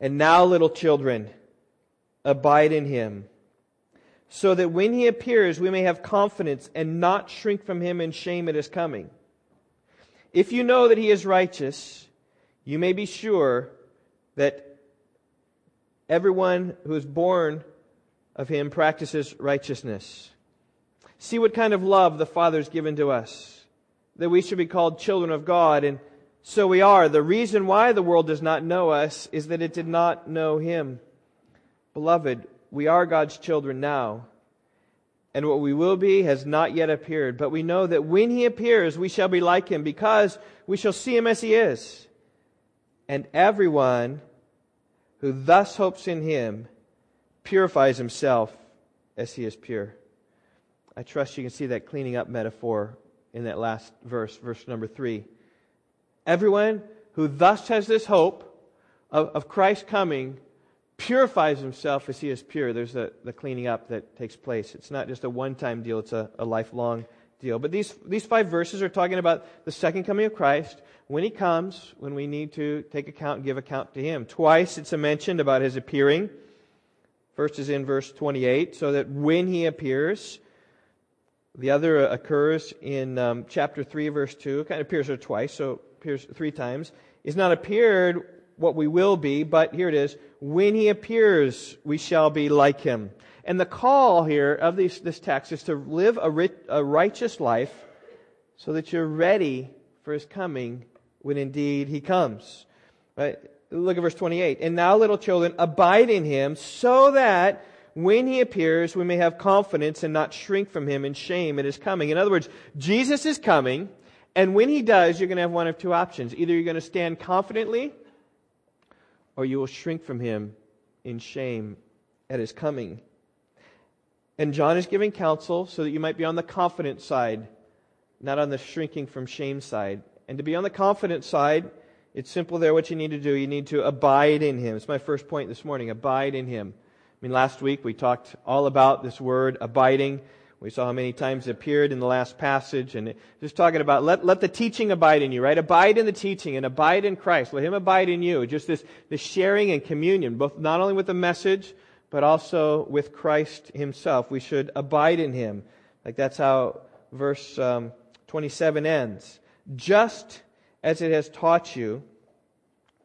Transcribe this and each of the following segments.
And now, little children, abide in him, so that when he appears, we may have confidence and not shrink from him in shame at his coming. If you know that he is righteous, you may be sure that everyone who is born of him practices righteousness. See what kind of love the Father has given to us, that we should be called children of God, and so we are. The reason why the world does not know us is that it did not know him. Beloved, we are God's children now, and what we will be has not yet appeared, but we know that when he appears, we shall be like him, because we shall see him as he is. And everyone who thus hopes in him purifies himself as he is pure. I trust you can see that cleaning up metaphor in that last verse, verse number three. Everyone who thus has this hope of, of Christ coming purifies himself as he is pure. There's the, the cleaning up that takes place. It's not just a one time deal, it's a, a lifelong deal. But these, these five verses are talking about the second coming of Christ, when he comes, when we need to take account and give account to him. Twice it's mentioned about his appearing. First is in verse 28, so that when he appears, the other occurs in um, chapter 3, verse 2. It kind of appears there twice, so appears three times. Is not appeared what we will be, but here it is. When he appears, we shall be like him. And the call here of this, this text is to live a, rich, a righteous life so that you're ready for his coming when indeed he comes. Right? Look at verse 28. And now, little children, abide in him so that when he appears, we may have confidence and not shrink from him in shame at his coming. In other words, Jesus is coming, and when he does, you're going to have one of two options. Either you're going to stand confidently, or you will shrink from him in shame at his coming. And John is giving counsel so that you might be on the confident side, not on the shrinking from shame side. And to be on the confident side, it's simple there what you need to do. You need to abide in him. It's my first point this morning abide in him. I mean, last week we talked all about this word abiding. We saw how many times it appeared in the last passage, and just talking about let, let the teaching abide in you, right? Abide in the teaching and abide in Christ. Let Him abide in you. Just this, this sharing and communion, both not only with the message, but also with Christ Himself. We should abide in Him. Like that's how verse um, 27 ends. Just as it has taught you,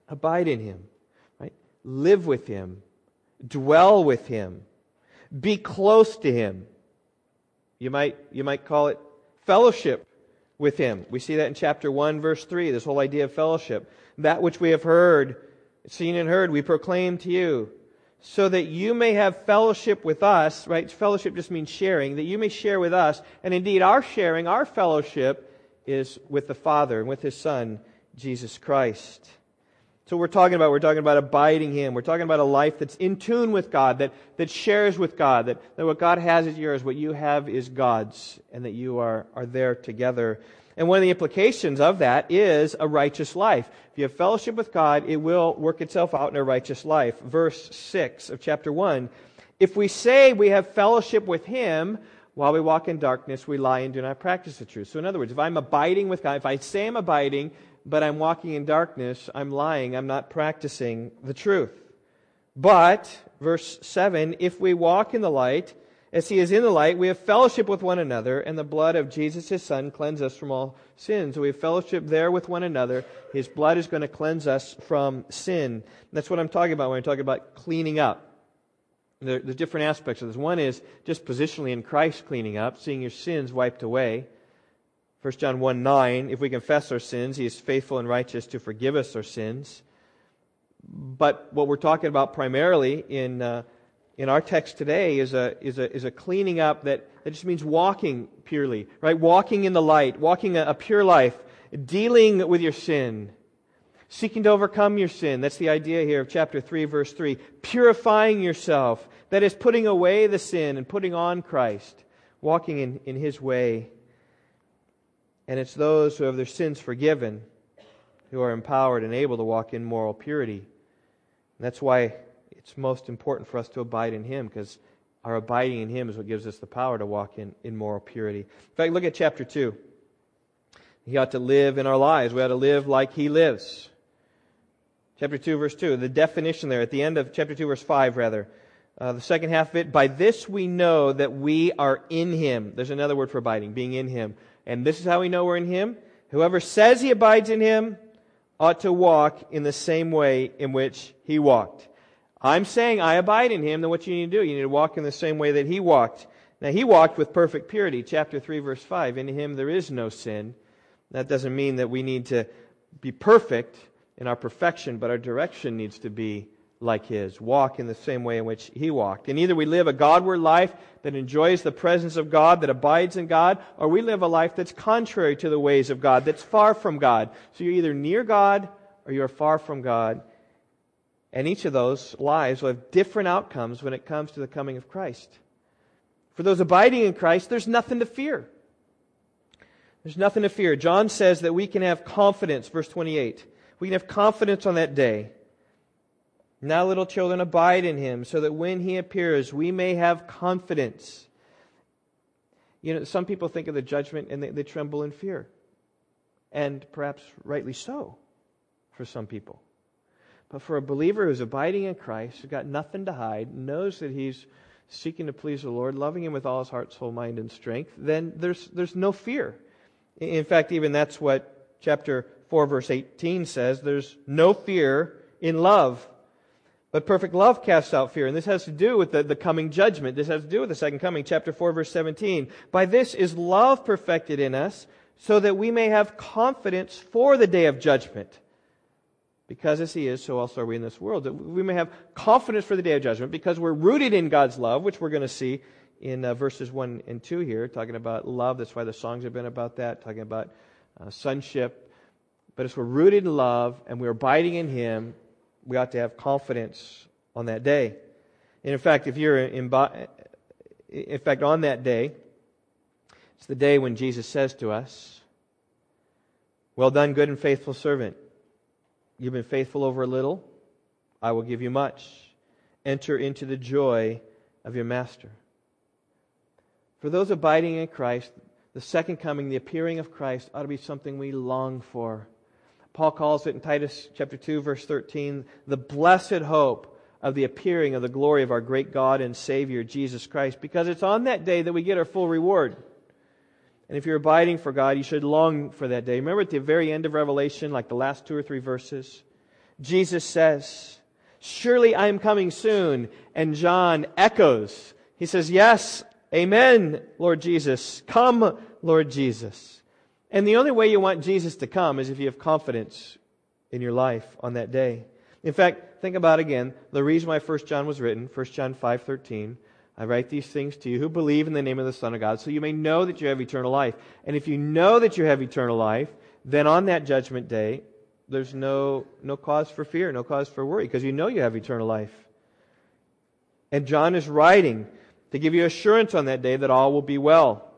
abide in Him, right? Live with Him dwell with him, be close to him. You might, you might call it fellowship with him. We see that in chapter 1, verse 3, this whole idea of fellowship. That which we have heard, seen and heard, we proclaim to you, so that you may have fellowship with us, right? Fellowship just means sharing, that you may share with us. And indeed, our sharing, our fellowship is with the Father and with his Son, Jesus Christ. So we're talking about, we're talking about abiding Him. We're talking about a life that's in tune with God, that, that shares with God, that, that what God has is yours, what you have is God's, and that you are, are there together. And one of the implications of that is a righteous life. If you have fellowship with God, it will work itself out in a righteous life. Verse 6 of chapter 1. If we say we have fellowship with Him, while we walk in darkness, we lie and do not practice the truth. So, in other words, if I'm abiding with God, if I say I'm abiding, but I'm walking in darkness, I'm lying, I'm not practicing the truth. But, verse 7, if we walk in the light, as he is in the light, we have fellowship with one another, and the blood of Jesus, his son, cleanses us from all sins. We have fellowship there with one another. His blood is going to cleanse us from sin. That's what I'm talking about when I'm talking about cleaning up. There, there's different aspects of this. One is just positionally in Christ cleaning up, seeing your sins wiped away. 1 John 1 9, if we confess our sins, he is faithful and righteous to forgive us our sins. But what we're talking about primarily in, uh, in our text today is a, is, a, is a cleaning up that, that just means walking purely, right? Walking in the light, walking a, a pure life, dealing with your sin, seeking to overcome your sin. That's the idea here of chapter 3, verse 3. Purifying yourself, that is, putting away the sin and putting on Christ, walking in, in his way. And it's those who have their sins forgiven who are empowered and able to walk in moral purity. And that's why it's most important for us to abide in Him, because our abiding in Him is what gives us the power to walk in, in moral purity. In fact, look at chapter 2. He ought to live in our lives. We ought to live like He lives. Chapter 2, verse 2. The definition there at the end of chapter 2, verse 5, rather. Uh, the second half of it, by this we know that we are in him. There's another word for abiding, being in him. And this is how we know we're in him. Whoever says he abides in him ought to walk in the same way in which he walked. I'm saying I abide in him, then what you need to do? You need to walk in the same way that he walked. Now, he walked with perfect purity. Chapter 3, verse 5. In him there is no sin. That doesn't mean that we need to be perfect in our perfection, but our direction needs to be like his, walk in the same way in which he walked. And either we live a Godward life that enjoys the presence of God, that abides in God, or we live a life that's contrary to the ways of God, that's far from God. So you're either near God or you're far from God. And each of those lives will have different outcomes when it comes to the coming of Christ. For those abiding in Christ, there's nothing to fear. There's nothing to fear. John says that we can have confidence, verse 28. We can have confidence on that day now, little children, abide in him, so that when he appears, we may have confidence. You know, some people think of the judgment and they, they tremble in fear. And perhaps rightly so for some people. But for a believer who's abiding in Christ, who's got nothing to hide, knows that he's seeking to please the Lord, loving him with all his heart, soul, mind, and strength, then there's, there's no fear. In fact, even that's what chapter 4, verse 18 says there's no fear in love. But perfect love casts out fear. And this has to do with the, the coming judgment. This has to do with the second coming. Chapter 4, verse 17. By this is love perfected in us, so that we may have confidence for the day of judgment. Because as He is, so also are we in this world. That we may have confidence for the day of judgment because we're rooted in God's love, which we're going to see in uh, verses 1 and 2 here, talking about love. That's why the songs have been about that, talking about uh, sonship. But as we're rooted in love and we're abiding in Him, we ought to have confidence on that day. And in fact, if you're in, in fact, on that day, it's the day when Jesus says to us, Well done, good and faithful servant. You've been faithful over a little, I will give you much. Enter into the joy of your master. For those abiding in Christ, the second coming, the appearing of Christ, ought to be something we long for. Paul calls it in Titus chapter 2 verse 13, the blessed hope of the appearing of the glory of our great God and Savior Jesus Christ because it's on that day that we get our full reward. And if you're abiding for God, you should long for that day. Remember at the very end of Revelation, like the last two or three verses, Jesus says, Surely I am coming soon. And John echoes. He says, Yes, Amen, Lord Jesus. Come, Lord Jesus. And the only way you want Jesus to come is if you have confidence in your life on that day. In fact, think about again the reason why 1 John was written, 1 John 5:13. I write these things to you who believe in the name of the Son of God, so you may know that you have eternal life. And if you know that you have eternal life, then on that judgment day, there's no, no cause for fear, no cause for worry, because you know you have eternal life. And John is writing to give you assurance on that day that all will be well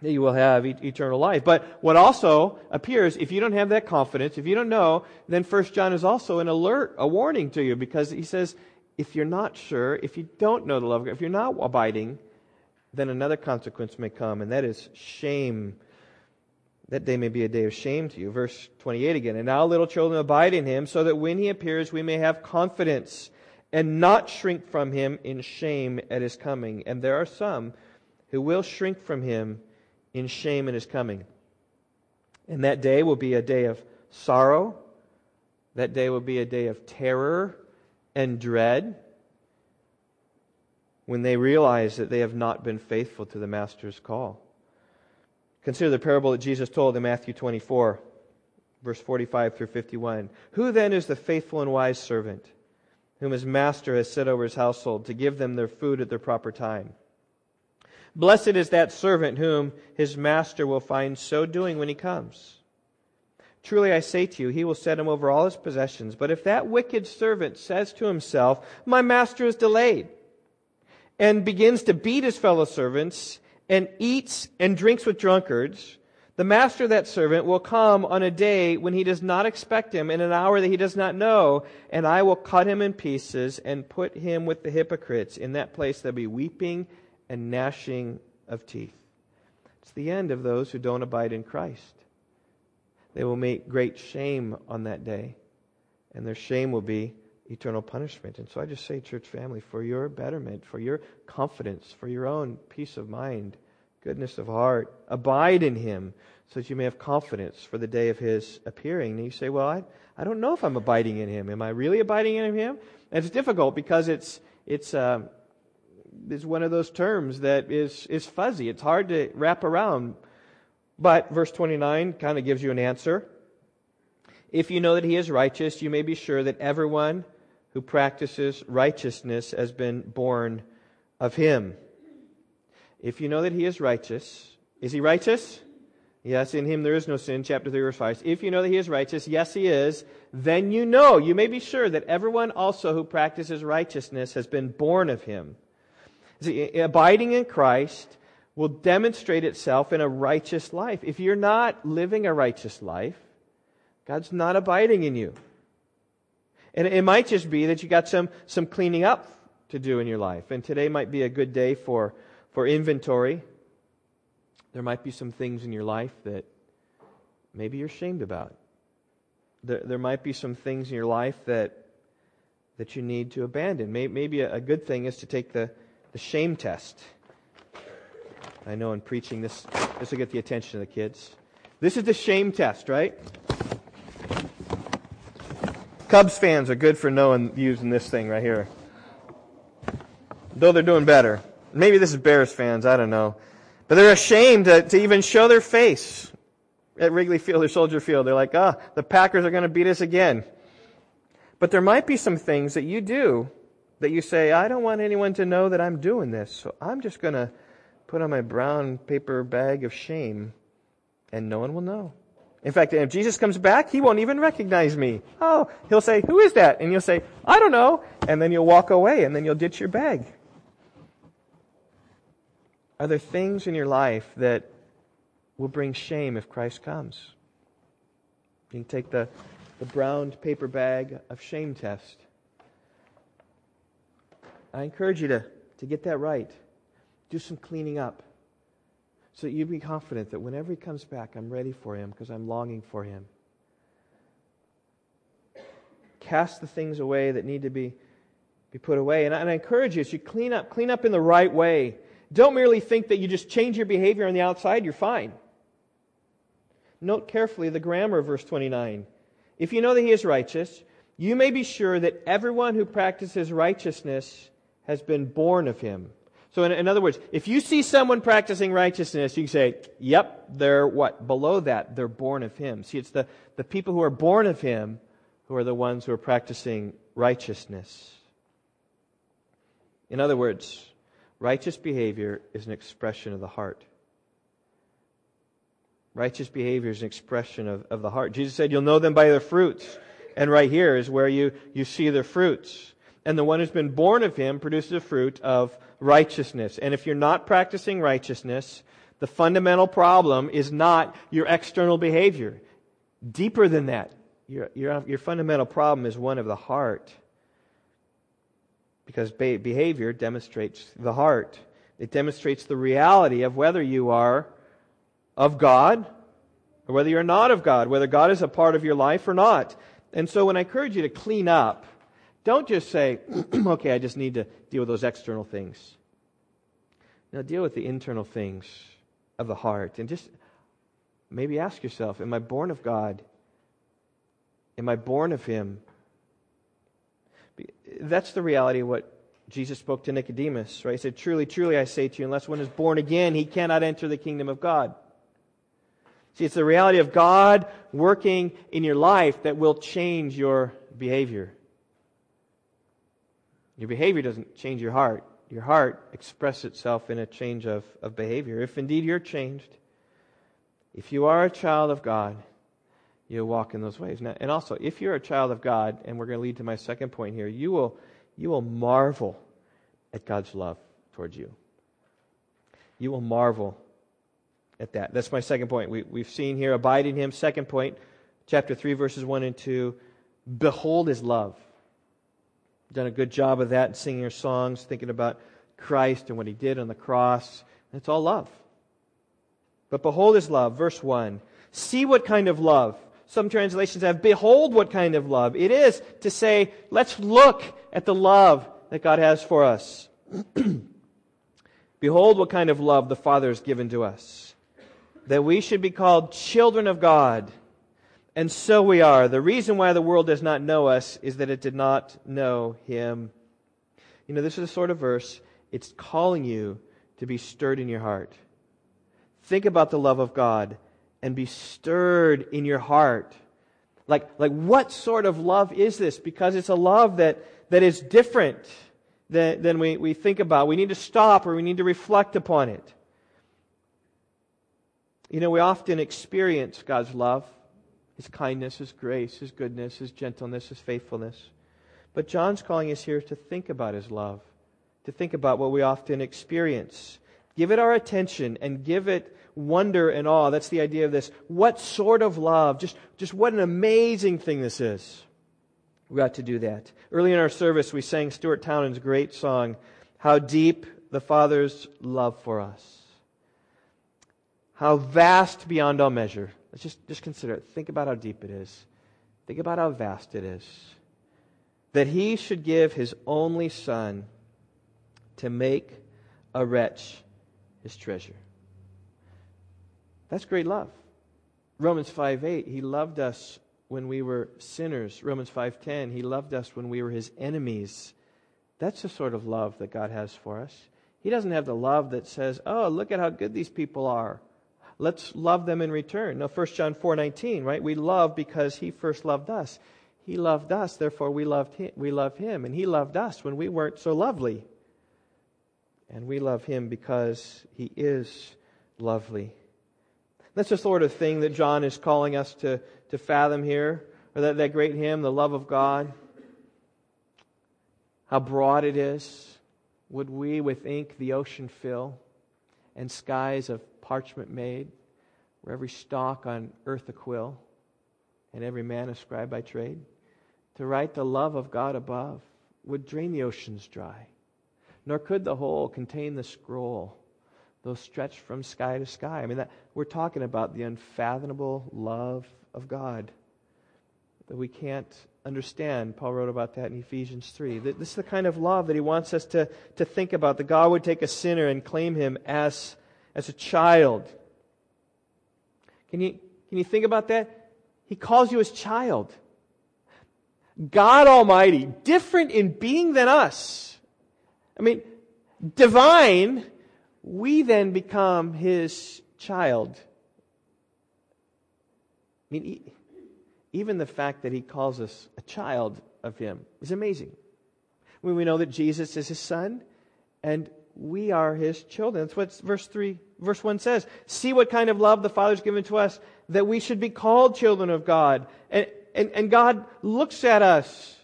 that you will have eternal life. But what also appears, if you don't have that confidence, if you don't know, then First John is also an alert, a warning to you, because he says, if you're not sure, if you don't know the love of God, if you're not abiding, then another consequence may come, and that is shame. That day may be a day of shame to you. Verse 28 again. And now, little children, abide in him, so that when he appears, we may have confidence and not shrink from him in shame at his coming. And there are some who will shrink from him in shame in his coming. And that day will be a day of sorrow. That day will be a day of terror and dread when they realize that they have not been faithful to the Master's call. Consider the parable that Jesus told in Matthew 24, verse 45 through 51. Who then is the faithful and wise servant whom his master has set over his household to give them their food at their proper time? Blessed is that servant whom his master will find so doing when he comes. Truly I say to you, he will set him over all his possessions. But if that wicked servant says to himself, My master is delayed, and begins to beat his fellow servants, and eats and drinks with drunkards, the master of that servant will come on a day when he does not expect him, in an hour that he does not know, and I will cut him in pieces and put him with the hypocrites. In that place there'll be weeping and gnashing of teeth. It's the end of those who don't abide in Christ. They will make great shame on that day. and their shame will be eternal punishment. And so I just say, church family, for your betterment, for your confidence, for your own peace of mind, goodness of heart, abide in him so that you may have confidence for the day of his appearing. And you say, well, I, I don't know if I'm abiding in him. Am I really abiding in him? And it's difficult because it's, it's, uh, it's one of those terms that is, is fuzzy. It's hard to wrap around. But verse 29 kind of gives you an answer. If you know that he is righteous, you may be sure that everyone who practices righteousness has been born of him. If you know that he is righteous, is he righteous? Yes, in him there is no sin, chapter 3, verse 5. If you know that he is righteous, yes, he is, then you know, you may be sure that everyone also who practices righteousness has been born of him. See, uh, abiding in Christ will demonstrate itself in a righteous life. If you're not living a righteous life, God's not abiding in you. And it might just be that you got some, some cleaning up to do in your life. And today might be a good day for, for inventory. There might be some things in your life that maybe you're ashamed about. There, there might be some things in your life that, that you need to abandon. Maybe a good thing is to take the, the shame test. I know in preaching this, this will get the attention of the kids. This is the shame test, right? Cubs fans are good for knowing using this thing right here. Though they're doing better. Maybe this is Bears fans, I don't know. But they're ashamed to, to even show their face at Wrigley Field or Soldier Field. They're like, ah, oh, the Packers are going to beat us again. But there might be some things that you do that you say, I don't want anyone to know that I'm doing this, so I'm just going to put on my brown paper bag of shame, and no one will know. In fact, if Jesus comes back, he won't even recognize me. Oh, he'll say, Who is that? And you'll say, I don't know. And then you'll walk away, and then you'll ditch your bag. Are there things in your life that will bring shame if Christ comes? You can take the, the brown paper bag of shame test I encourage you to, to get that right. Do some cleaning up so that you be confident that whenever he comes back, I'm ready for him because I'm longing for him. Cast the things away that need to be, be put away. And I, and I encourage you, as you clean up, clean up in the right way. Don't merely think that you just change your behavior on the outside, you're fine. Note carefully the grammar of verse 29. If you know that he is righteous, you may be sure that everyone who practices righteousness has been born of him. So, in, in, other words, if you see someone practicing righteousness, you can say, yep, they're what? Below that, they're born of him. See, it's the, the people who are born of him who are the ones who are practicing righteousness. In other words, righteous behavior is an expression of the heart. Righteous behavior is an expression of, of the heart. Jesus said, You'll know them by their fruits. And right here is where you, you see their fruits and the one who's been born of him produces a fruit of righteousness. And if you're not practicing righteousness, the fundamental problem is not your external behavior. Deeper than that, your, your, your fundamental problem is one of the heart. Because behavior demonstrates the heart. It demonstrates the reality of whether you are of God or whether you're not of God, whether God is a part of your life or not. And so when I encourage you to clean up, don't just say, okay, I just need to deal with those external things. Now, deal with the internal things of the heart. And just maybe ask yourself, am I born of God? Am I born of Him? That's the reality of what Jesus spoke to Nicodemus, right? He said, Truly, truly, I say to you, unless one is born again, he cannot enter the kingdom of God. See, it's the reality of God working in your life that will change your behavior. Your behavior doesn't change your heart. Your heart expresses itself in a change of, of behavior. If indeed you're changed, if you are a child of God, you'll walk in those ways. Now, and also, if you're a child of God, and we're going to lead to my second point here, you will, you will marvel at God's love towards you. You will marvel at that. That's my second point. We, we've seen here, abide in Him. Second point, chapter 3, verses 1 and 2. Behold His love done a good job of that, singing your songs, thinking about Christ and what he did on the cross. It's all love. But behold his love, verse 1. See what kind of love. some translations have, behold what kind of love. It is to say, let's look at the love that God has for us. behold what kind of love the Father has given to us. That we should be called children of God. And so we are. The reason why the world does not know us is that it did not know Him. You know, this is a sort of verse, it's calling you to be stirred in your heart. Think about the love of God and be stirred in your heart. Like, like what sort of love is this? Because it's a love that, that is different than, than we, we think about. We need to stop or we need to reflect upon it. You know, we often experience God's love, His kindness, His grace, His goodness, His gentleness, His faithfulness. But John's calling us here to think about His love, to think about what we often experience. Give it our attention and give it wonder and awe. That's the idea of this. What sort of love? Just, just what an amazing thing this is. We got to do that. Early in our service, we sang Stuart Townend's great song, How Deep the Father's Love for Us. How vast beyond all measure. Let's just, just consider it. Think about how deep it is. Think about how vast it is. That he should give his only son to make a wretch his treasure. That's great love. Romans 5 8, he loved us when we were sinners. Romans 5:10, he loved us when we were his enemies. That's the sort of love that God has for us. He doesn't have the love that says, "Oh, look at how good these people are. Let's love them in return." Now, 1 John 4:19, right? We love because he first loved us. He loved us, therefore we loved him, we love him, and he loved us when we weren't so lovely. And we love him because he is lovely. That's the sort of thing that John is calling us to, to fathom here, or that, that great hymn, The Love of God. How broad it is. Would we with ink the ocean fill, and skies of parchment made, where every stalk on earth a quill, and every man a scribe by trade? To write the love of God above would drain the oceans dry, nor could the whole contain the scroll those stretched from sky to sky. I mean, that, we're talking about the unfathomable love of God that we can't understand. Paul wrote about that in Ephesians 3. This is the kind of love that he wants us to, to think about. That God would take a sinner and claim him as, as a child. Can you, can you think about that? He calls you his child. God Almighty, different in being than us. I mean, divine we then become his child. I mean, even the fact that he calls us a child of him is amazing. When we know that Jesus is his son and we are his children. That's what verse 3, verse 1 says. See what kind of love the Father's given to us that we should be called children of God. And, and, and God looks at us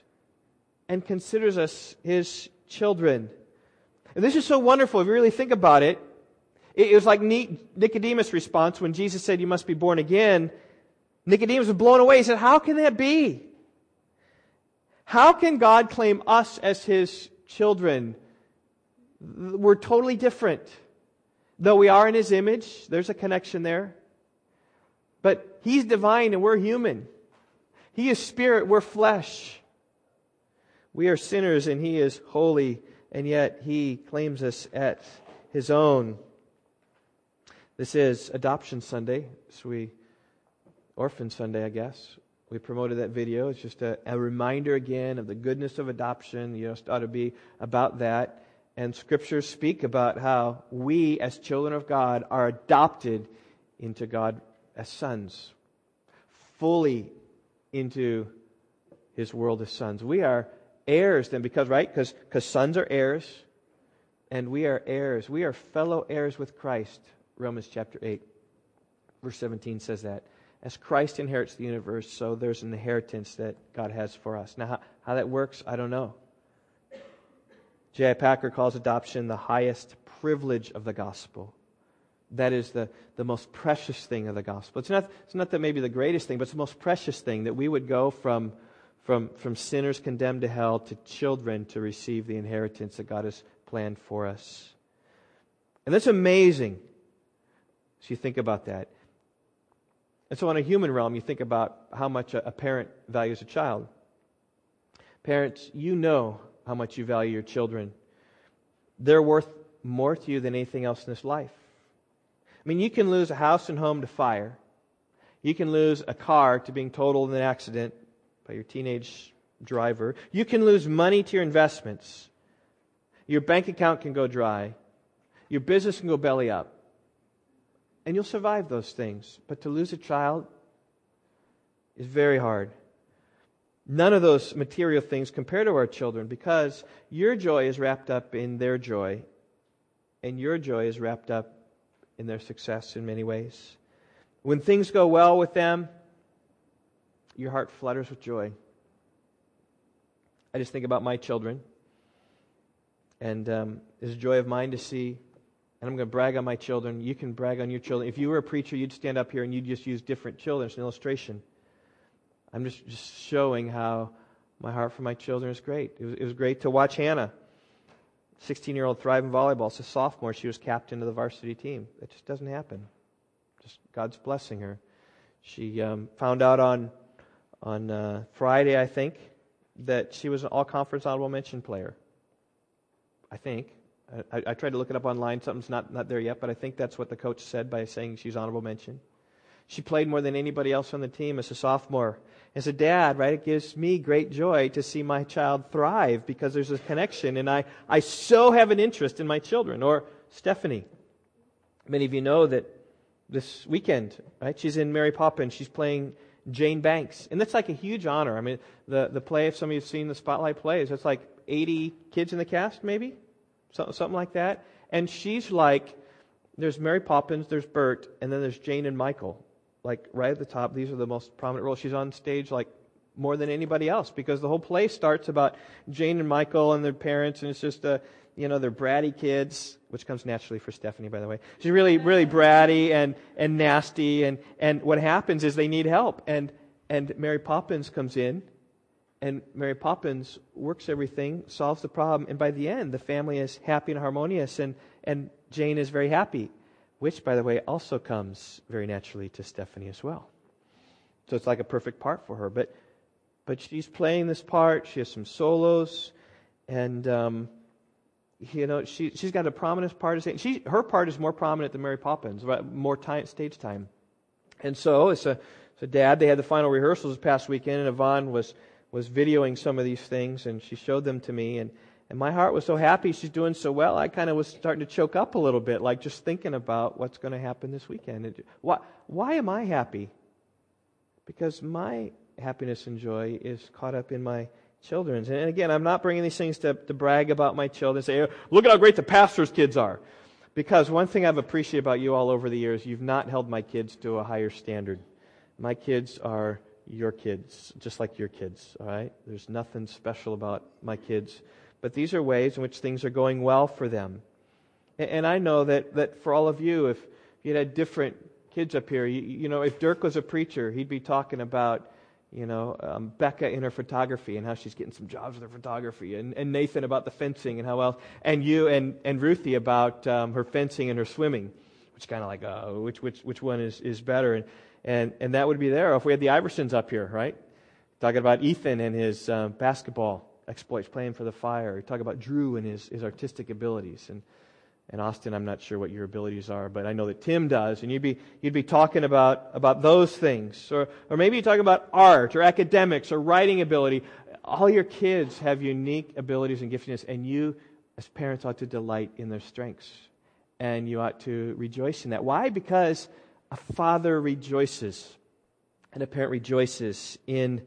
and considers us his children. And this is so wonderful if you really think about it. It was like Nicodemus' response when Jesus said, You must be born again. Nicodemus was blown away. He said, How can that be? How can God claim us as his children? We're totally different. Though we are in his image, there's a connection there. But he's divine and we're human. He is spirit, we're flesh. We are sinners and he is holy and yet he claims us at his own. This is Adoption Sunday, so we, Orphan Sunday, I guess. We promoted that video. It's just a, a reminder again of the goodness of adoption. You it ought to be about that. And scriptures speak about how we, as children of God, are adopted into God as sons, fully into his world as sons. We are heirs then because right? Because sons are heirs and we are heirs. We are fellow heirs with christ. Romans chapter 8 verse 17 says that. As christ inherits the universe so there's an inheritance that god has for us. Now how, how that works i don't know j.i packer calls adoption the highest privilege of the gospel that is the, the most precious thing of the gospel it's not, it's not that maybe the greatest thing but it's the most precious thing that we would go from from, from sinners condemned to hell to children to receive the inheritance that God has planned for us. And that's amazing. So you think about that. And so, on a human realm, you think about how much a, a parent values a child. Parents, you know how much you value your children. They're worth more to you than anything else in this life. I mean, you can lose a house and home to fire. You can lose a car to being totaled in an accident by your teenage driver. You can lose money to your investments. Your bank account can go dry. Your business can go belly up. And you'll survive those things. But to lose a child is very hard. None of those material things compare to our children because your joy is wrapped up in their joy, and your joy is wrapped up in their success in many ways. When things go well with them, your heart flutters with joy. I just think about my children. And um, it's a joy of mine to see, and I'm going to brag on my children. You can brag on your children. If you were a preacher, you'd stand up here and you'd just use different children as an illustration. I'm just, just showing how my heart for my children is great. It was, it was great to watch Hannah, 16 year old, thrive in volleyball. As a sophomore, she was captain of the varsity team. It just doesn't happen. Just God's blessing her. She um, found out on, on uh, Friday, I think, that she was an all conference honorable mention player. I think. I, I, tried to look it up online. Something's not, not there yet, but I think that's what the coach said by saying she's honorable mention. She played more than anybody else on the team as a sophomore. As a dad, right, it gives me great joy to see my child thrive because there's a connection, and I, I so have an interest in my children. Or Stephanie. Many of you know that this weekend, right, she's in Mary Poppins. She's playing Jane Banks. And that's like a huge honor. I mean, the, the play, if some of you have seen the Spotlight plays, it's like 80 kids in the cast, maybe? Something like that. And she's like, there's Mary Poppins, there's Bert, and then there's Jane and Michael. Like right at the top, these are the most prominent roles. She's on stage like more than anybody else because the whole play starts about Jane and Michael and their parents, and it's just a, you know, they're bratty kids, which comes naturally for Stephanie, by the way. She's really, really bratty and, and nasty, and, and what happens is they need help. And, and Mary Poppins comes in, and Mary Poppins works everything, solves the problem, and by the end, the family is happy and harmonious, and, and Jane is very happy, which, by the way, also comes very naturally to Stephanie as well. So it's like a perfect part for her. But, but she's playing this part, she has some solos, and. Um, you know, she, she's got a prominent part. Of, she, her part is more prominent than Mary Poppins, more time, stage time. And so, as a, a dad, they had the final rehearsals this past weekend, and Yvonne was, was videoing some of these things, and she showed them to me. And, and my heart was so happy she's doing so well, I kind of was starting to choke up a little bit, like just thinking about what's going to happen this weekend. And why, why am I happy? Because my happiness and joy is caught up in my children's. And again, I'm not bringing these things to, to brag about my children, say, oh, look at how great the pastor's kids are. Because one thing I've appreciated about you all over the years, you've not held my kids to a higher standard. My kids are your kids, just like your kids, all right? There's nothing special about my kids. But these are ways in which things are going well for them. And, and I know that, that for all of you, if you had different kids up here, you, you know, if Dirk was a preacher, he'd be talking about you know, um, Becca in her photography and how she's getting some jobs with her photography, and, and Nathan about the fencing and how else, and you and, and Ruthie about um, her fencing and her swimming, which kind of like, uh, which, which, which one is, is better? And, and, and that would be there if we had the Iversons up here, right? Talking about Ethan and his um, basketball exploits, playing for the fire. Talk about Drew and his, his artistic abilities. And, and Austin, I'm not sure what your abilities are, but I know that Tim does. And you'd be, you'd be talking about, about those things. Or, or maybe you talk about art or academics or writing ability. All your kids have unique abilities and giftedness, and you, as parents, ought to delight in their strengths. And you ought to rejoice in that. Why? Because a father rejoices and a parent rejoices in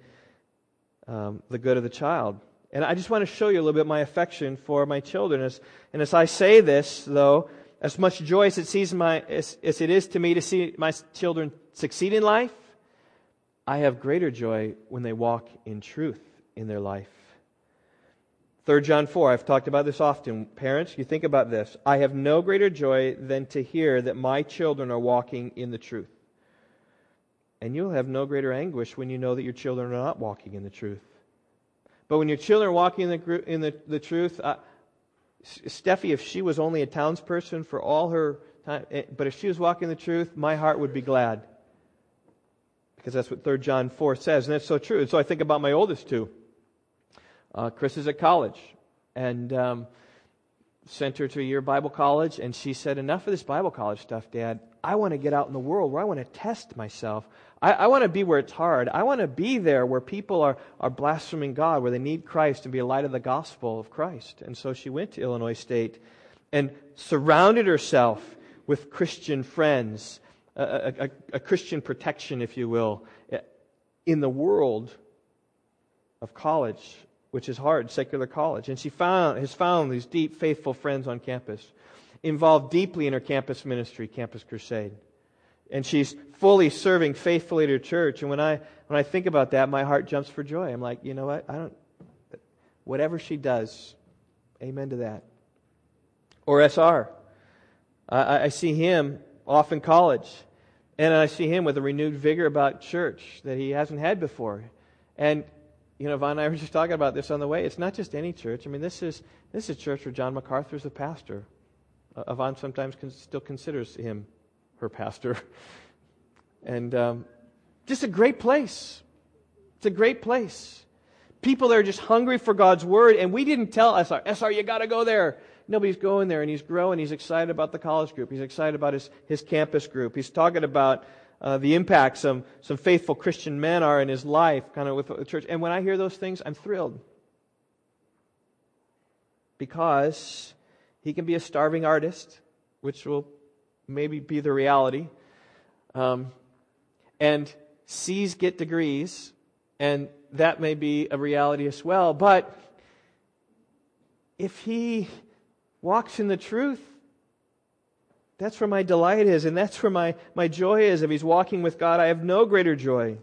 um, the good of the child. And I just want to show you a little bit my affection for my children. As, and as I say this, though, as much joy as it, sees my, as, as it is to me to see my children succeed in life, I have greater joy when they walk in truth in their life. 3 John 4, I've talked about this often. Parents, you think about this. I have no greater joy than to hear that my children are walking in the truth. And you'll have no greater anguish when you know that your children are not walking in the truth. But when your children are walking in the, in the, the truth, uh, Steffi, if she was only a townsperson for all her time, eh, but if she was walking the truth, my heart would be glad. because that's what 3 John 4 says, and that's so true. And so I think about my oldest two. Uh, Chris is at college, and um, sent her to a year Bible college, and she said, Enough of this Bible college stuff, Dad. I want to get out in the world where I want to test myself. I, I want to be where it's hard. I want to be there where people are, are blaspheming God, where they need Christ and be a light of the gospel of Christ. And so she went to Illinois State and surrounded herself with Christian friends, a, a, a Christian protection, if you will, in the world of college which is hard, secular college. And she found, has found these deep, faithful friends on campus, involved deeply in her campus ministry, Campus Crusade. And she's fully serving faithfully to church. And when I, when I think about that, my heart jumps for joy. I'm like, you know what? I don't, whatever she does, amen to that. Or SR. I, I see him off in college. And I see him with a renewed vigor about church that he hasn't had before. And you know, Yvonne and I were just talking about this on the way. It's not just any church. I mean, this is this is a church where John MacArthur is the pastor. Yvonne sometimes still considers him her pastor. and um, just a great place. It's a great place. People that are just hungry for God's word, and we didn't tell SR, SR, you got to go there. Nobody's going there, and he's growing. He's excited about the college group. He's excited about his, his campus group. He's talking about uh, the impact some, some faithful Christian men are in his life, kind of with the church. And when I hear those things, I'm thrilled. Because he can be a starving artist, which will maybe be the reality. Um, and C's get degrees, and that may be a reality as well. But if he walks in the truth, that's where my delight is, and that's where my, my joy is. If he's walking with God, I have no greater joy.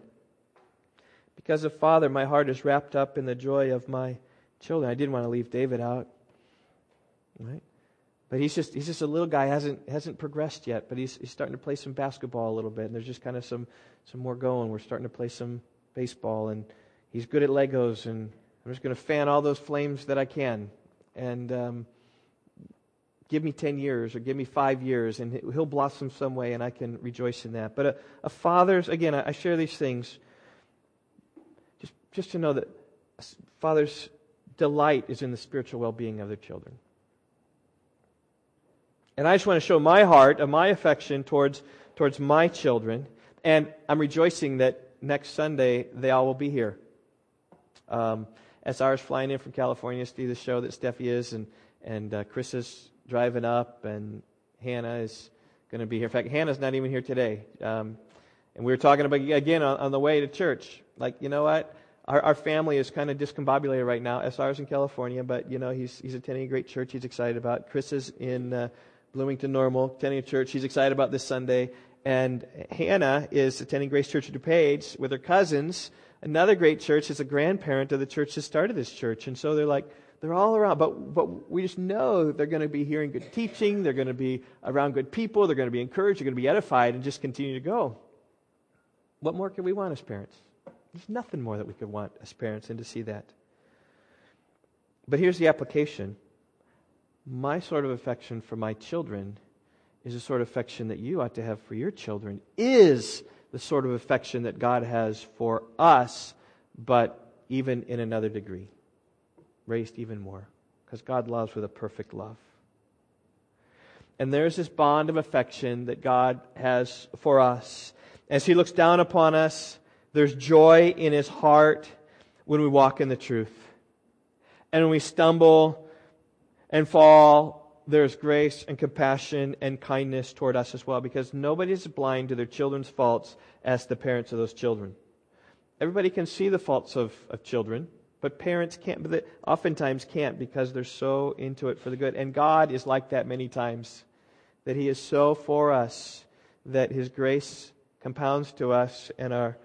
Because of Father, my heart is wrapped up in the joy of my children. I didn't want to leave David out. Right? But he's just he's just a little guy, hasn't hasn't progressed yet, but he's he's starting to play some basketball a little bit, and there's just kind of some some more going. We're starting to play some baseball and he's good at Legos and I'm just gonna fan all those flames that I can. And um, give me 10 years or give me five years and he'll blossom some way and I can rejoice in that. But a, a father's, again, I, I share these things just, just to know that father's delight is in the spiritual well being of their children. And I just want to show my heart and my affection towards, towards my children. And I'm rejoicing that next Sunday they all will be here. Um, SR is flying in from California to see the show that Steffi is, and, and uh, Chris is driving up, and Hannah is going to be here. In fact, Hannah's not even here today. Um, and we were talking about again on, on, the way to church. Like, you know what? Our, our family is kind of discombobulated right now. SR's in California, but you know he's he's attending a great church. He's excited about. Chris is in uh, Bloomington Normal, attending a church. He's excited about this Sunday. And Hannah is attending Grace Church of DuPage with her cousins. Another great church is a grandparent of the church that started this church. And so they're like, they're all around, but, but we just know they're going to be hearing good teaching. They're going to be around good people. They're going to be encouraged. They're going to be edified and just continue to go. What more can we want as parents? There's nothing more that we could want as parents than to see that. But here's the application my sort of affection for my children is the sort of affection that you ought to have for your children, is the sort of affection that God has for us, but even in another degree raised even more because God loves with a perfect love. And there's this bond of affection that God has for us. As He looks down upon us, there's joy in His heart when we walk in the truth. And when we stumble and fall, there's grace and compassion and kindness toward us as well because nobody is blind to their children's faults as the parents of those children. Everybody can see the faults of, of children. But parents can't, but they oftentimes can't because they're so into it for the good. And God is like that many times, that He is so for us that His grace compounds to us and our,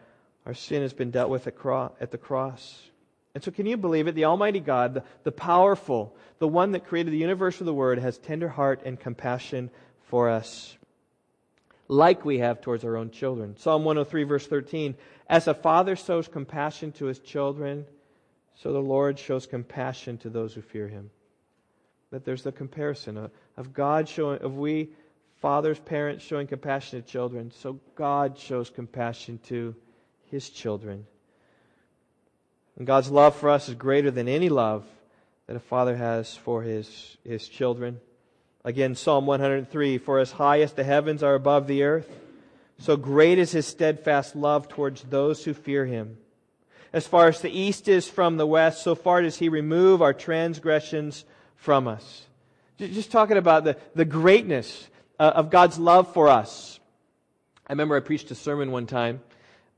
our sin has been dealt with at, cro- at the cross. And so, can you believe it? The Almighty God, the, the powerful, the one that created the universe with the Word, has tender heart and compassion for us, like we have towards our own children. Psalm 103, verse 13 As a father shows compassion to his children, so the Lord shows compassion to those who fear him. That there's the comparison of, of God showing, of we fathers, parents showing compassion to children. So God shows compassion to his children. And God's love for us is greater than any love that a father has for his, his children. Again, Psalm 103 For as high as the heavens are above the earth, so great is his steadfast love towards those who fear him. As far as the east is from the west, so far does he remove our transgressions from us. Just talking about the, the greatness uh, of God's love for us. I remember I preached a sermon one time.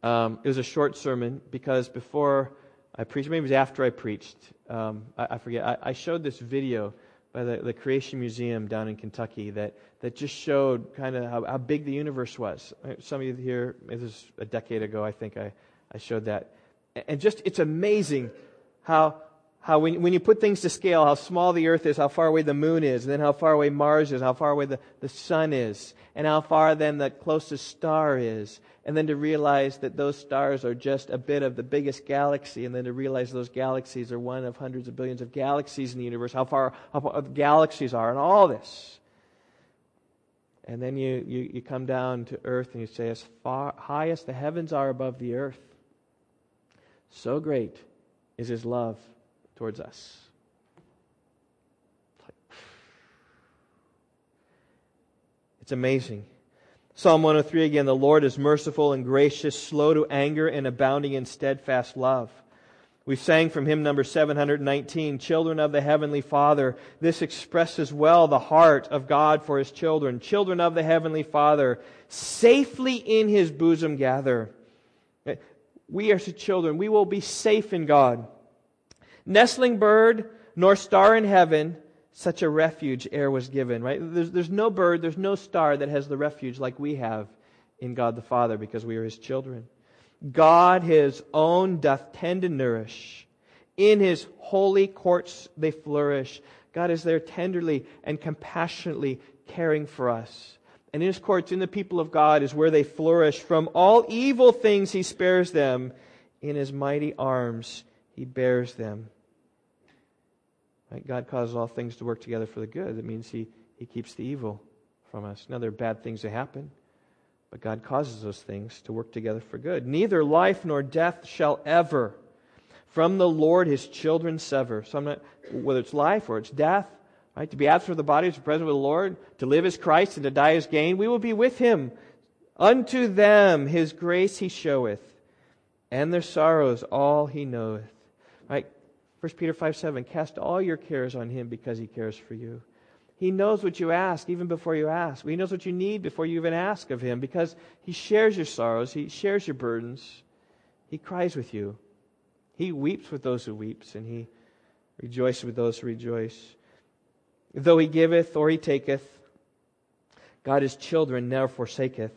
Um, it was a short sermon because before I preached, maybe it was after I preached, um, I, I, forget, I, I, showed this video by the, the, Creation Museum down in Kentucky that, that just showed kind of how, how, big the universe was. Some of you here, this was a decade ago, I think I, I showed that. And just, it's amazing how, how when, when you put things to scale, how small the earth is, how far away the moon is, and then how far away Mars is, how far away the, the sun is, and how far then the closest star is, and then to realize that those stars are just a bit of the biggest galaxy, and then to realize those galaxies are one of hundreds of billions of galaxies in the universe, how far, how far the galaxies are, and all this. And then you, you, you come down to earth and you say, as far, high as the heavens are above the earth, so great is his love towards us. It's amazing. Psalm 103 again The Lord is merciful and gracious, slow to anger, and abounding in steadfast love. We sang from hymn number 719, Children of the Heavenly Father. This expresses well the heart of God for his children. Children of the Heavenly Father, safely in his bosom gather. We are his children. We will be safe in God nestling bird, nor star in heaven, such a refuge ere was given, right? There's, there's no bird, there's no star that has the refuge like we have in God the Father because we are his children. God his own doth tend and nourish. In his holy courts they flourish. God is there tenderly and compassionately caring for us. And in his courts, in the people of God, is where they flourish. From all evil things he spares them. In his mighty arms he bears them. Right? God causes all things to work together for the good. That means he, he keeps the evil from us. Now, there are bad things that happen, but God causes those things to work together for good. Neither life nor death shall ever from the Lord his children sever. So not, whether it's life or it's death, right? To be absent from the body is present with the Lord. To live is Christ and to die is gain. We will be with him. Unto them his grace he showeth, and their sorrows all he knoweth. 1 Peter 5 7, cast all your cares on him because he cares for you. He knows what you ask even before you ask. He knows what you need before you even ask of him because he shares your sorrows, he shares your burdens. He cries with you. He weeps with those who weeps, and he rejoices with those who rejoice. Though he giveth or he taketh, God his children never forsaketh.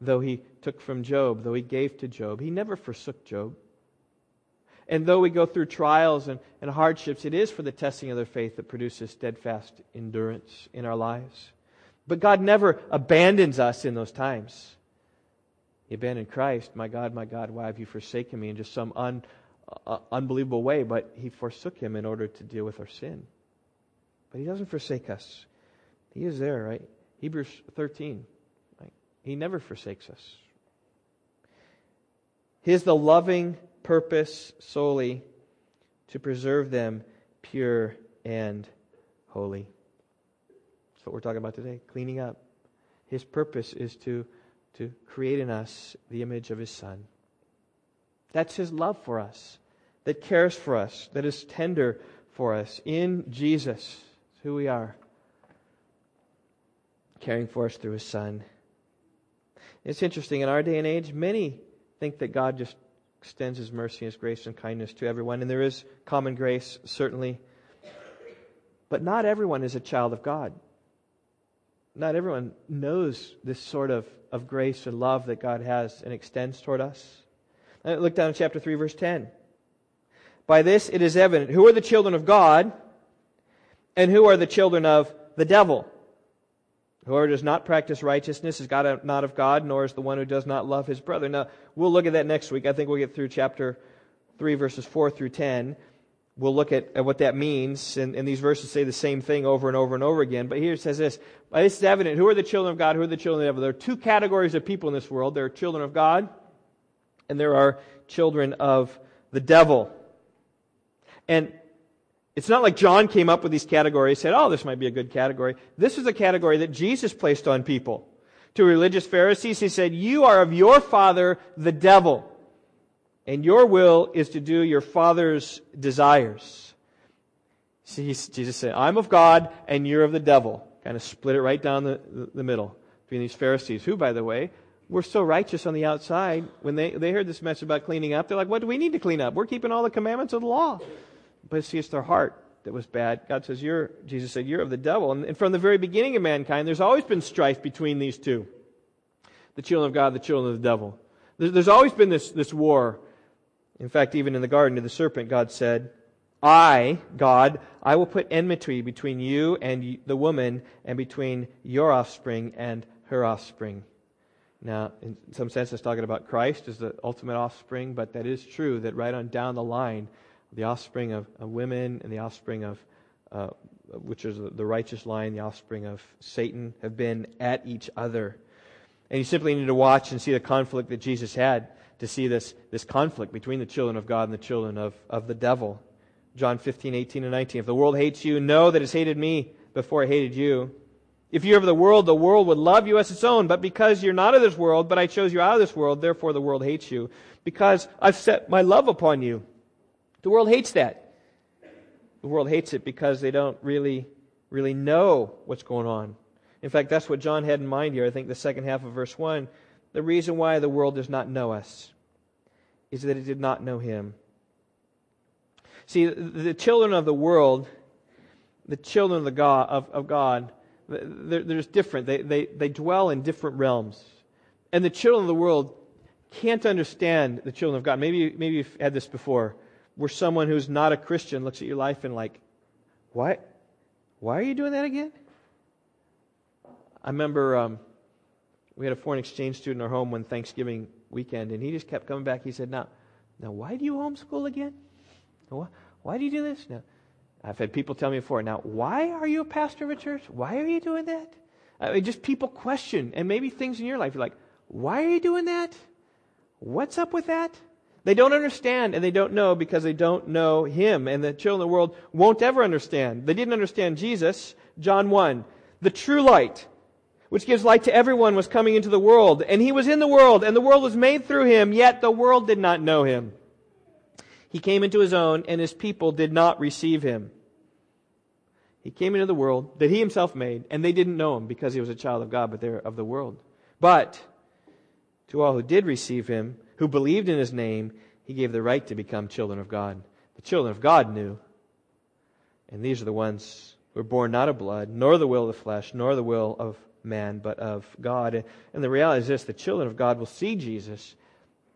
Though he took from Job, though he gave to Job, he never forsook Job. And though we go through trials and, and hardships, it is for the testing of their faith that produces steadfast endurance in our lives. But God never abandons us in those times. He abandoned Christ. My God, my God, why have you forsaken me in just some un, uh, unbelievable way? But He forsook Him in order to deal with our sin. But He doesn't forsake us. He is there, right? Hebrews 13. Right? He never forsakes us. He is the loving purpose solely to preserve them pure and holy. That's what we're talking about today cleaning up. His purpose is to, to create in us the image of His Son. That's His love for us, that cares for us, that is tender for us in Jesus. Who we are, caring for us through His Son. It's interesting, in our day and age, many think that God just extends his mercy, his grace, and kindness to everyone. And there is common grace, certainly. But not everyone is a child of God. Not everyone knows this sort of, of grace and love that God has and extends toward us. Look down at chapter 3, verse 10. By this it is evident who are the children of God and who are the children of the devil. Whoever does not practice righteousness is God, not of God, nor is the one who does not love his brother. Now, we'll look at that next week. I think we'll get through chapter 3, verses 4 through 10. We'll look at, at what that means, and, and, these verses say the same thing over and over and over again. But here it says this This is evident. Who are the children of God? Who are the children of the devil? There are two categories of people in this world there are children of God and there are children of the devil. And it's not like John came up with these categories, said, oh, this might be a good category. This is a category that Jesus placed on people. To religious Pharisees, he said, You are of your father, the devil, and your will is to do your father's desires. See, Jesus said, I'm of God, and you're of the devil. Kind of split it right down the, the, middle between these Pharisees, who, by the way, were so righteous on the outside. When they, they heard this message about cleaning up, they're like, What do we need to clean up? We're keeping all the commandments of the law. But see, it's their heart that was bad. God says, You're, Jesus said, You're of the devil. And, and from the very beginning of mankind, there's always been strife between these two the children of God, the children of the devil. There's, always been this, this war. In fact, even in the garden to the serpent, God said, I, God, I will put enmity between you and the woman, and between your offspring and her offspring. Now, in some sense, it's talking about Christ as the ultimate offspring, but that is true that right on down the line, the offspring of, of women and the offspring of, uh, which is the righteous line, the offspring of Satan, have been at each other. And you simply need to watch and see the conflict that Jesus had to see this, this conflict between the children of God and the children of, of the devil. John 15, 18, and 19. If the world hates you, know that it's hated me before it hated you. If you're of the world, the world would love you as its own. But because you're not of this world, but I chose you out of this world, therefore the world hates you. Because I've set my love upon you. The world hates that. The world hates it because they don't really, really know what's going on. In fact, that's what John had in mind here. I think the second half of verse 1. The reason why the world does not know us is that it did not know him. See, the children of the world, the children of, the God, of, of God, they're, they're just different. They, they, they dwell in different realms. And the children of the world can't understand the children of God. Maybe, maybe you've had this before, where someone who's not a Christian looks at your life and like, why, why are you doing that again? I remember um, we had a foreign exchange student in our home one Thanksgiving weekend, and he just kept coming back. He said, "Now, now, why do you homeschool again? Why, why do you do this?" Now, I've had people tell me before. Now, why are you a pastor of a church? Why are you doing that? I mean, just people question, and maybe things in your life. You're like, "Why are you doing that? What's up with that?" They don't understand and they don't know because they don't know Him. And the children of the world won't ever understand. They didn't understand Jesus. John 1. The true light, which gives light to everyone, was coming into the world. And he was in the world, and the world was made through him, yet the world did not know him. He came into his own, and his people did not receive him. He came into the world that he himself made, and they didn't know him because he was a child of God, but they're of the world. But to all who did receive him, who believed in his name, he gave the right to become children of God. The children of God knew. And these are the ones who were born not of blood, nor the will of the flesh, nor the will of man, but of God. And the reality is this the children of God will see Jesus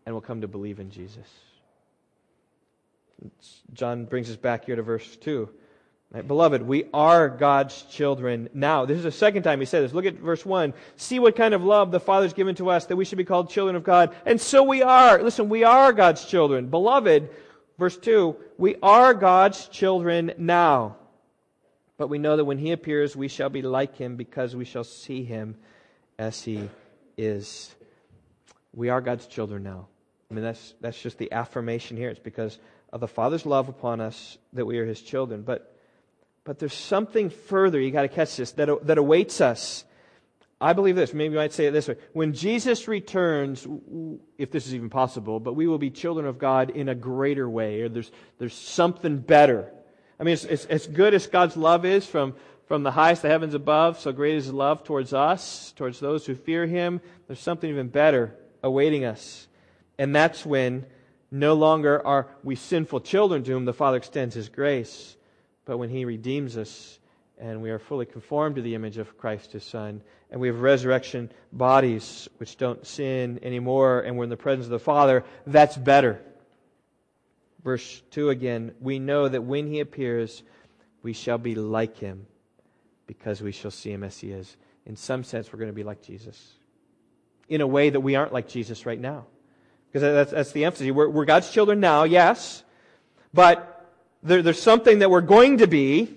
and will come to believe in Jesus. John brings us back here to verse 2. Right, beloved, we are God's children now. This is the second time he said this. Look at verse 1. See what kind of love the Father's given to us that we should be called children of God. And so we are. Listen, we are God's children. Beloved, verse 2, we are God's children now. But we know that when he appears, we shall be like him because we shall see him as he is. We are God's children now. I mean, that's, that's just the affirmation here. It's because of the Father's love upon us that we are his children. But, but there's something further, you got to catch this, that, that awaits us. I believe this. Maybe you might say it this way. When Jesus returns, if this is even possible, but we will be children of God in a greater way, or there's, there's something better. I mean, it's, it's, as good as God's love is from, from the highest, the heavens above, so great is his love towards us, towards those who fear him. There's something even better awaiting us. And that's when no longer are we sinful children to whom the Father extends his grace, but when he redeems us and we are fully conformed to the image of Christ his Son, and we have resurrection bodies which don't sin anymore, and we're in the presence of the Father, that's better. Verse 2 again, we know that when he appears, we shall be like him because we shall see him as he is. In some sense, we're going to be like Jesus. In a way that we aren't like Jesus right now. Because that's, that's the emphasis. We're, we're, God's children now, yes, but there, there's something that we're going to be,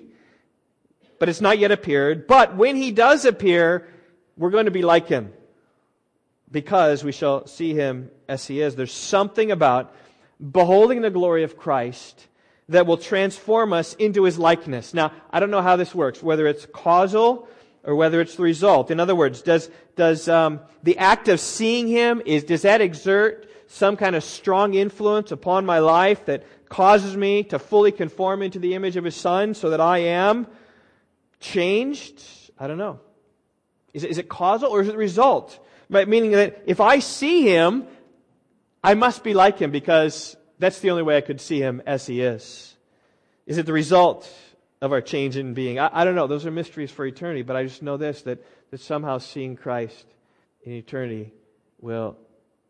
but it's not yet appeared. But when he does appear, we're going to be like him. because we shall see him as he is. There's something about beholding the glory of Christ that will transform us into his likeness. Now, I don't know how this works, whether it's causal or whether it's the result. In other words, does, does um, the act of seeing him, is, does that exert some kind of strong influence upon my life that causes me to fully conform into the image of his son so that I am changed? I don't know. Is it, is it causal or is it result? Meaning that if I see him, I must be like him because that's the only way I could see him as he is. Is it the result of our change in being? I, I don't know. Those are mysteries for eternity, but I just know this that, that somehow seeing Christ in eternity will,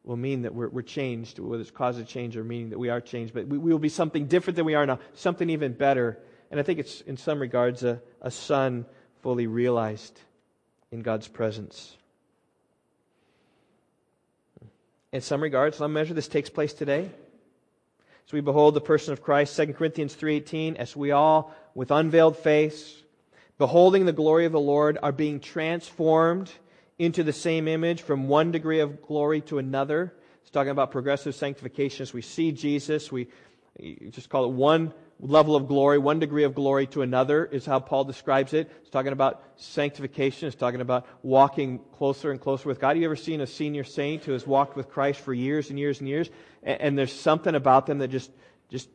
will mean that we're, we're changed, whether it's cause of change or meaning that we are changed, but we, we will be something different than we are now, something even better. And I think it's, in some regards, a, a son fully realized in God's presence. In some regards, some measure, this takes place today. As we behold the person of Christ, 2 Corinthians 3.18, as we all, with unveiled face, beholding the glory of the Lord, are being transformed into the same image from one degree of glory to another. It's talking about progressive sanctification. As we see Jesus, we just call it one level of glory, one degree of glory to another, is how Paul describes it. It's talking about sanctification. It's talking about walking closer and closer with God. Have you ever seen a senior saint who has walked with Christ for years and years and years? And, and there's something about them that just, just,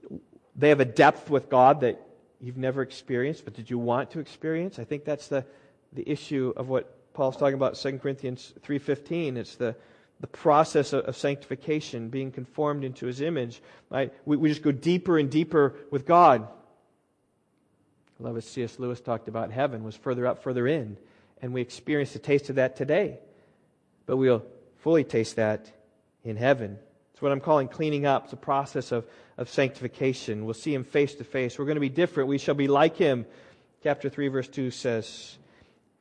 they have a depth with God that you've never experienced, but did you want to experience? I think that's the, the issue of what Paul's talking about 2 Corinthians 3.15. It's the, the process of, sanctification, being conformed into his image. Right? We, we just go deeper and deeper with God. I love as C.S. Lewis talked about heaven was further up, further in. And we experience the taste of that today. But we'll fully taste that in heaven. It's what I'm calling cleaning up. It's a process of, of sanctification. We'll see him face to face. We're going to be different. We shall be like him. Chapter 3, verse 2 says.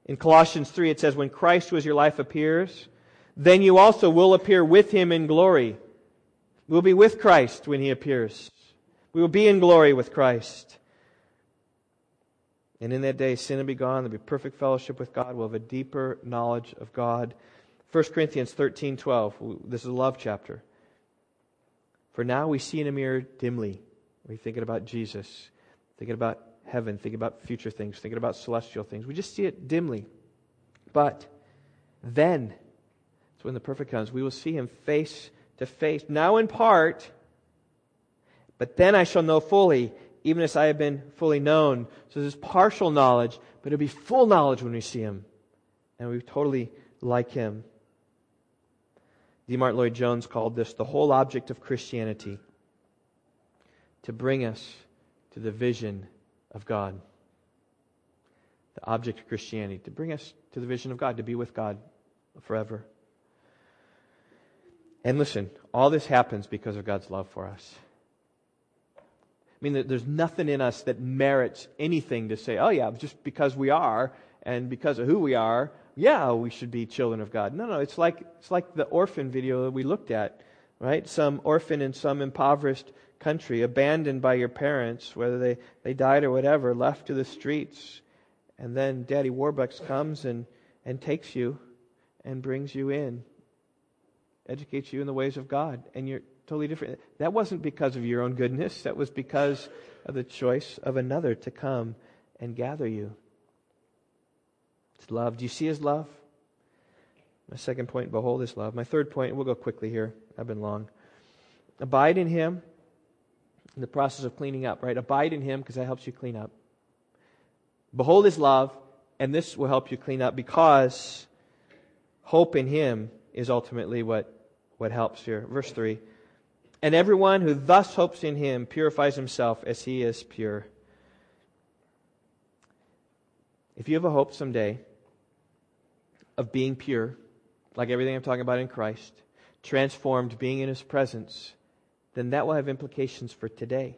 In Colossians 3, it says, When Christ, who is your life, appears, then you also will appear with him in glory. We'll be with Christ when he appears. We will be in glory with Christ. And in that day, sin will be gone. There'll be perfect fellowship with God. We'll have a deeper knowledge of God. 1 Corinthians 13 12. This is a love chapter. For now we see in a mirror dimly. We're thinking about Jesus, thinking about heaven, thinking about future things, thinking about celestial things. We just see it dimly. But then, so when the perfect comes, we will see him face to face, now in part, but then I shall know fully, even as I have been fully known. So this is partial knowledge, but it'll be full knowledge when we see him. And we totally like him. D. Martyn Lloyd Jones called this the whole object of Christianity to bring us to the vision of God. The object of Christianity, to bring us to the vision of God, to be with God forever. And listen, all this happens because of God's love for us. I mean, there's nothing in us that merits anything to say, oh, yeah, just because we are and because of who we are, yeah, we should be children of God. No, no, it's like, it's like the orphan video that we looked at, right? Some orphan in some impoverished country, abandoned by your parents, whether they, they died or whatever, left to the streets. And then Daddy Warbucks comes and, and takes you and brings you in educates you in the ways of God, and you're totally different. That wasn't because of your own goodness, that was because of the choice of another to come and gather you. It's love. Do you see his love? My second point, behold his love. My third point, we'll go quickly here. I've been long. Abide in him in the process of cleaning up, right? Abide in him because that helps you clean up. Behold his love, and this will help you clean up because hope in him is ultimately what what helps here. Verse 3 And everyone who thus hopes in him purifies himself as he is pure. If you have a hope someday of being pure, like everything I'm talking about in Christ, transformed, being in his presence, then that will have implications for today.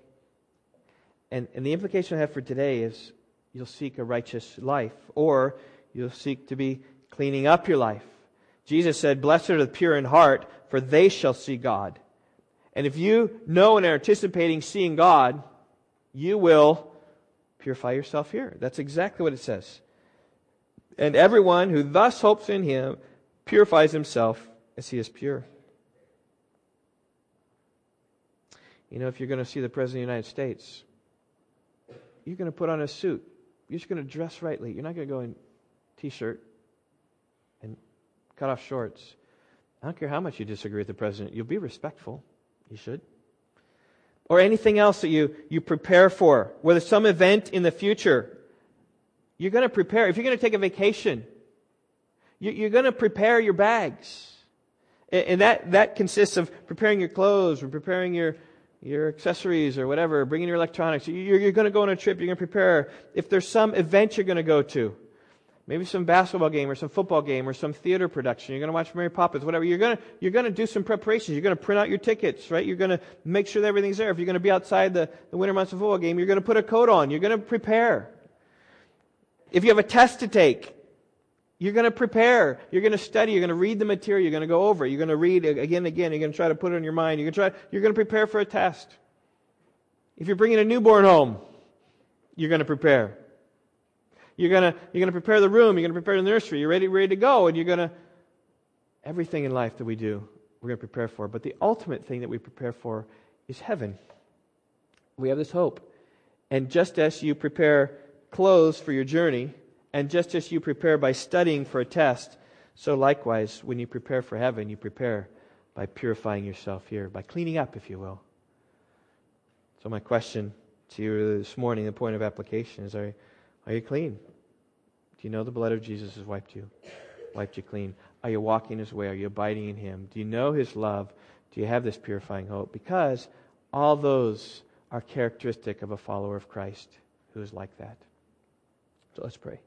And, and the implication I have for today is you'll seek a righteous life, or you'll seek to be cleaning up your life. Jesus said, Blessed are the pure in heart, for they shall see God. And if you know and are anticipating seeing God, you will purify yourself here. That's exactly what it says. And everyone who thus hopes in him purifies himself as he is pure. You know, if you're going to see the President of the United States, you're going to put on a suit. You're just going to dress rightly. You're not going to go in t-shirt and cut off shorts. I don't care how much you disagree with the president. You'll be respectful. You should. Or anything else that you, you prepare for, whether some event in the future. You're going to prepare. If you're going to take a vacation, you, are going to prepare your bags. And, and that, that consists of preparing your clothes or preparing your, your accessories or whatever, bringing your electronics. You're, you're going to go on a trip, you're going to prepare. If there's some event you're going to go to, maybe some basketball game or some football game or some theater production, you're going to watch Mary Poppins, whatever, you're going to, you're going to do some preparations. You're going to print out your tickets, right? You're going to make sure that everything's there. If you're going to be outside the, the winter months of football game, you're going to put a coat on. You're going to prepare. If you have a test to take, you're going to prepare. You're going to study. You're going to read the material. You're going to go over. You're going to read again and again. You're going to try to put it in your mind. You're going to try, you're going to prepare for a test. If you're bringing a newborn home, you're going to prepare. You're going to, you're going to prepare the room. You're going to prepare the nursery. You're ready, ready to go. And you're going to, everything in life that we do, we're going to prepare for. But the ultimate thing that we prepare for is heaven. We have this hope. And just as you prepare clothes for your journey, and just as you prepare by studying for a test, so likewise, when you prepare for heaven, you prepare by purifying yourself here, by cleaning up, if you will. So, my question to you this morning, the point of application is are, are you clean? Do you know the blood of Jesus has wiped you? Wiped you clean? Are you walking his way? Are you abiding in him? Do you know his love? Do you have this purifying hope? Because all those are characteristic of a follower of Christ who is like that. So let's pray.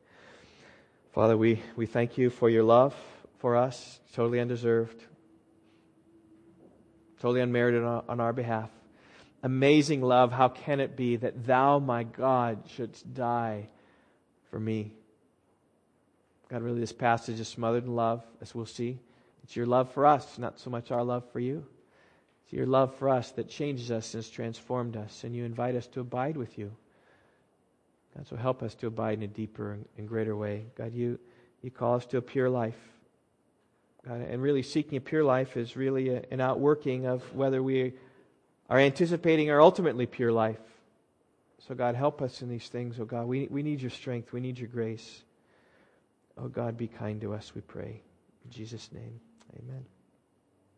Father, we, we thank you for your love for us, totally undeserved, totally unmerited on, on our behalf. Amazing love, how can it be that thou, my God, shouldst die for me? God, really, this passage is smothered in love, as we'll see. It's your love for us, not so much our love for you. It's your love for us that changes us and has transformed us, and you invite us to abide with you. God, so help us to abide in a deeper and greater way. God, you, you call us to a pure life. God, and really seeking a pure life is really a, an outworking of whether we are anticipating our ultimately pure life. So, God, help us in these things. Oh, God, we, we need your strength. We need your grace. Oh, God, be kind to us, we pray. In Jesus' name, amen.